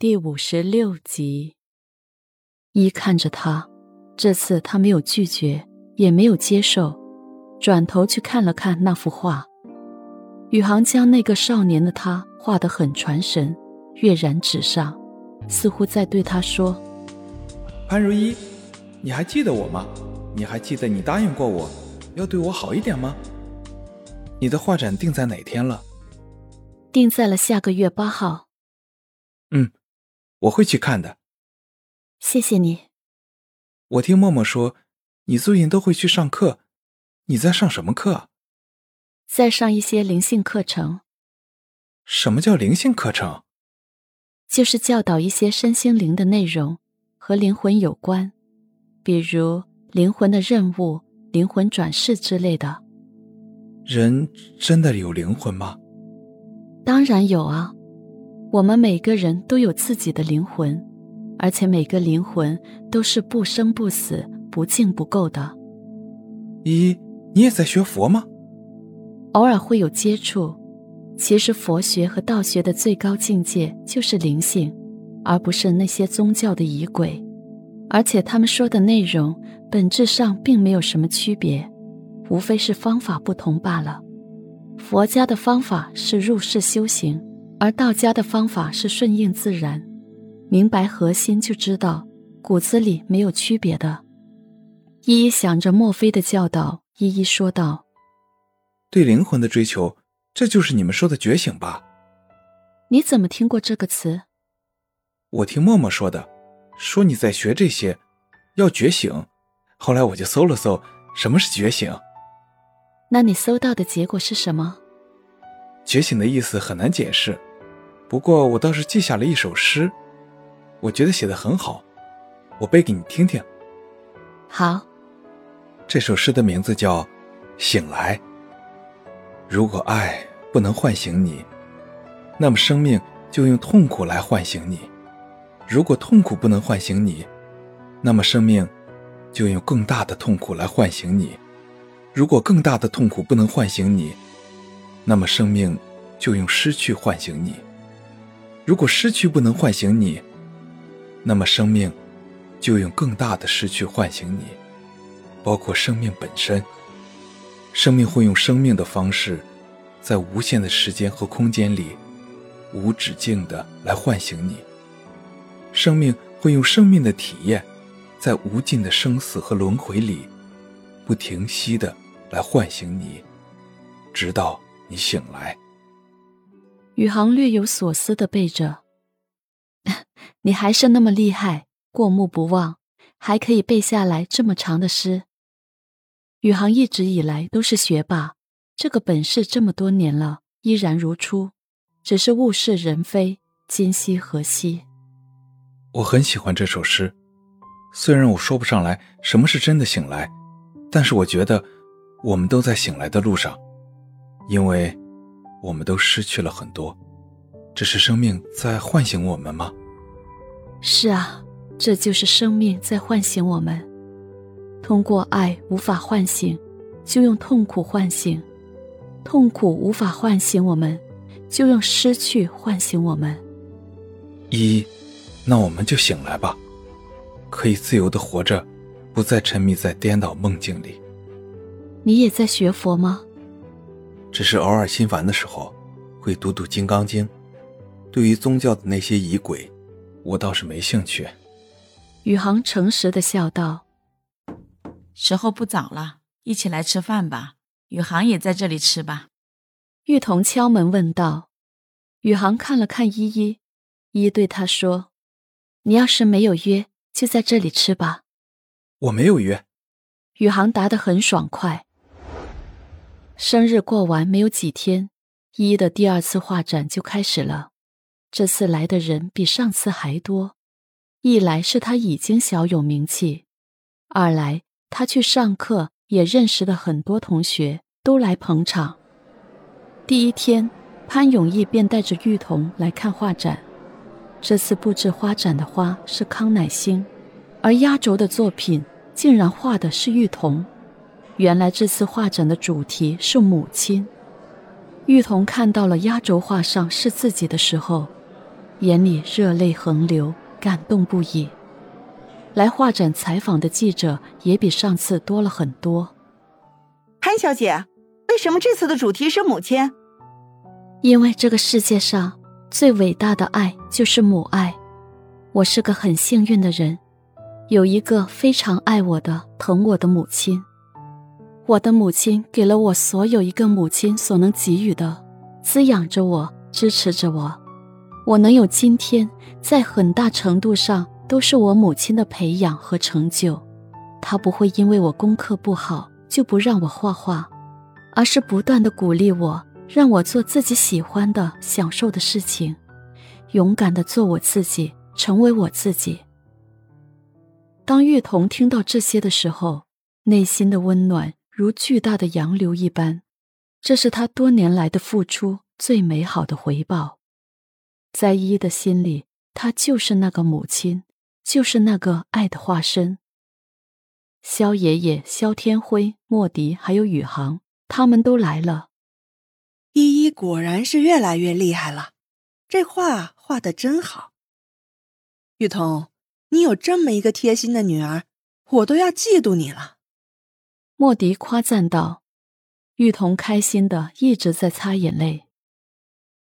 第五十六集。一看着他，这次他没有拒绝，也没有接受，转头去看了看那幅画。宇航将那个少年的他画得很传神，跃然纸上，似乎在对他说：“潘如一，你还记得我吗？你还记得你答应过我要对我好一点吗？你的画展定在哪天了？定在了下个月八号。嗯。”我会去看的，谢谢你。我听默默说，你最近都会去上课，你在上什么课？在上一些灵性课程。什么叫灵性课程？就是教导一些身心灵的内容，和灵魂有关，比如灵魂的任务、灵魂转世之类的。人真的有灵魂吗？当然有啊。我们每个人都有自己的灵魂，而且每个灵魂都是不生不死、不净不垢的。一，你也在学佛吗？偶尔会有接触。其实佛学和道学的最高境界就是灵性，而不是那些宗教的仪轨。而且他们说的内容本质上并没有什么区别，无非是方法不同罢了。佛家的方法是入世修行。而道家的方法是顺应自然，明白核心就知道骨子里没有区别的。依依想着墨菲的教导，依依说道：“对灵魂的追求，这就是你们说的觉醒吧？”你怎么听过这个词？我听默默说的，说你在学这些，要觉醒。后来我就搜了搜，什么是觉醒。那你搜到的结果是什么？觉醒的意思很难解释。不过我倒是记下了一首诗，我觉得写的很好，我背给你听听。好，这首诗的名字叫《醒来》。如果爱不能唤醒你，那么生命就用痛苦来唤醒你；如果痛苦不能唤醒你，那么生命就用更大的痛苦来唤醒你；如果更大的痛苦不能唤醒你，那么生命就用失去唤醒你。如果失去不能唤醒你，那么生命就用更大的失去唤醒你，包括生命本身。生命会用生命的方式，在无限的时间和空间里，无止境的来唤醒你。生命会用生命的体验，在无尽的生死和轮回里，不停息的来唤醒你，直到你醒来。宇航略有所思的背着，你还是那么厉害，过目不忘，还可以背下来这么长的诗。宇航一直以来都是学霸，这个本事这么多年了依然如初，只是物是人非，今夕何夕。我很喜欢这首诗，虽然我说不上来什么是真的醒来，但是我觉得我们都在醒来的路上，因为。我们都失去了很多，这是生命在唤醒我们吗？是啊，这就是生命在唤醒我们。通过爱无法唤醒，就用痛苦唤醒；痛苦无法唤醒我们，就用失去唤醒我们。一，那我们就醒来吧，可以自由的活着，不再沉迷在颠倒梦境里。你也在学佛吗？只是偶尔心烦的时候，会读读《金刚经》。对于宗教的那些仪轨，我倒是没兴趣。宇航诚实的笑道：“时候不早了，一起来吃饭吧。宇航也在这里吃吧。”玉彤敲门问道。宇航看了看依依，依依对他说：“你要是没有约，就在这里吃吧。”我没有约。宇航答得很爽快。生日过完没有几天，依依的第二次画展就开始了。这次来的人比上次还多，一来是他已经小有名气，二来他去上课也认识了很多同学，都来捧场。第一天，潘永义便带着玉彤来看画展。这次布置花展的花是康乃馨，而压轴的作品竟然画的是玉彤。原来这次画展的主题是母亲。玉彤看到了压轴画上是自己的时候，眼里热泪横流，感动不已。来画展采访的记者也比上次多了很多。潘小姐，为什么这次的主题是母亲？因为这个世界上最伟大的爱就是母爱。我是个很幸运的人，有一个非常爱我的、疼我的母亲。我的母亲给了我所有一个母亲所能给予的，滋养着我，支持着我。我能有今天，在很大程度上都是我母亲的培养和成就。她不会因为我功课不好就不让我画画，而是不断的鼓励我，让我做自己喜欢的、享受的事情，勇敢的做我自己，成为我自己。当玉彤听到这些的时候，内心的温暖。如巨大的洋流一般，这是他多年来的付出最美好的回报。在依依的心里，她就是那个母亲，就是那个爱的化身。萧爷爷、萧天辉、莫迪还有宇航，他们都来了。依依果然是越来越厉害了，这画画的真好。玉彤，你有这么一个贴心的女儿，我都要嫉妒你了。莫迪夸赞道：“玉彤开心的一直在擦眼泪。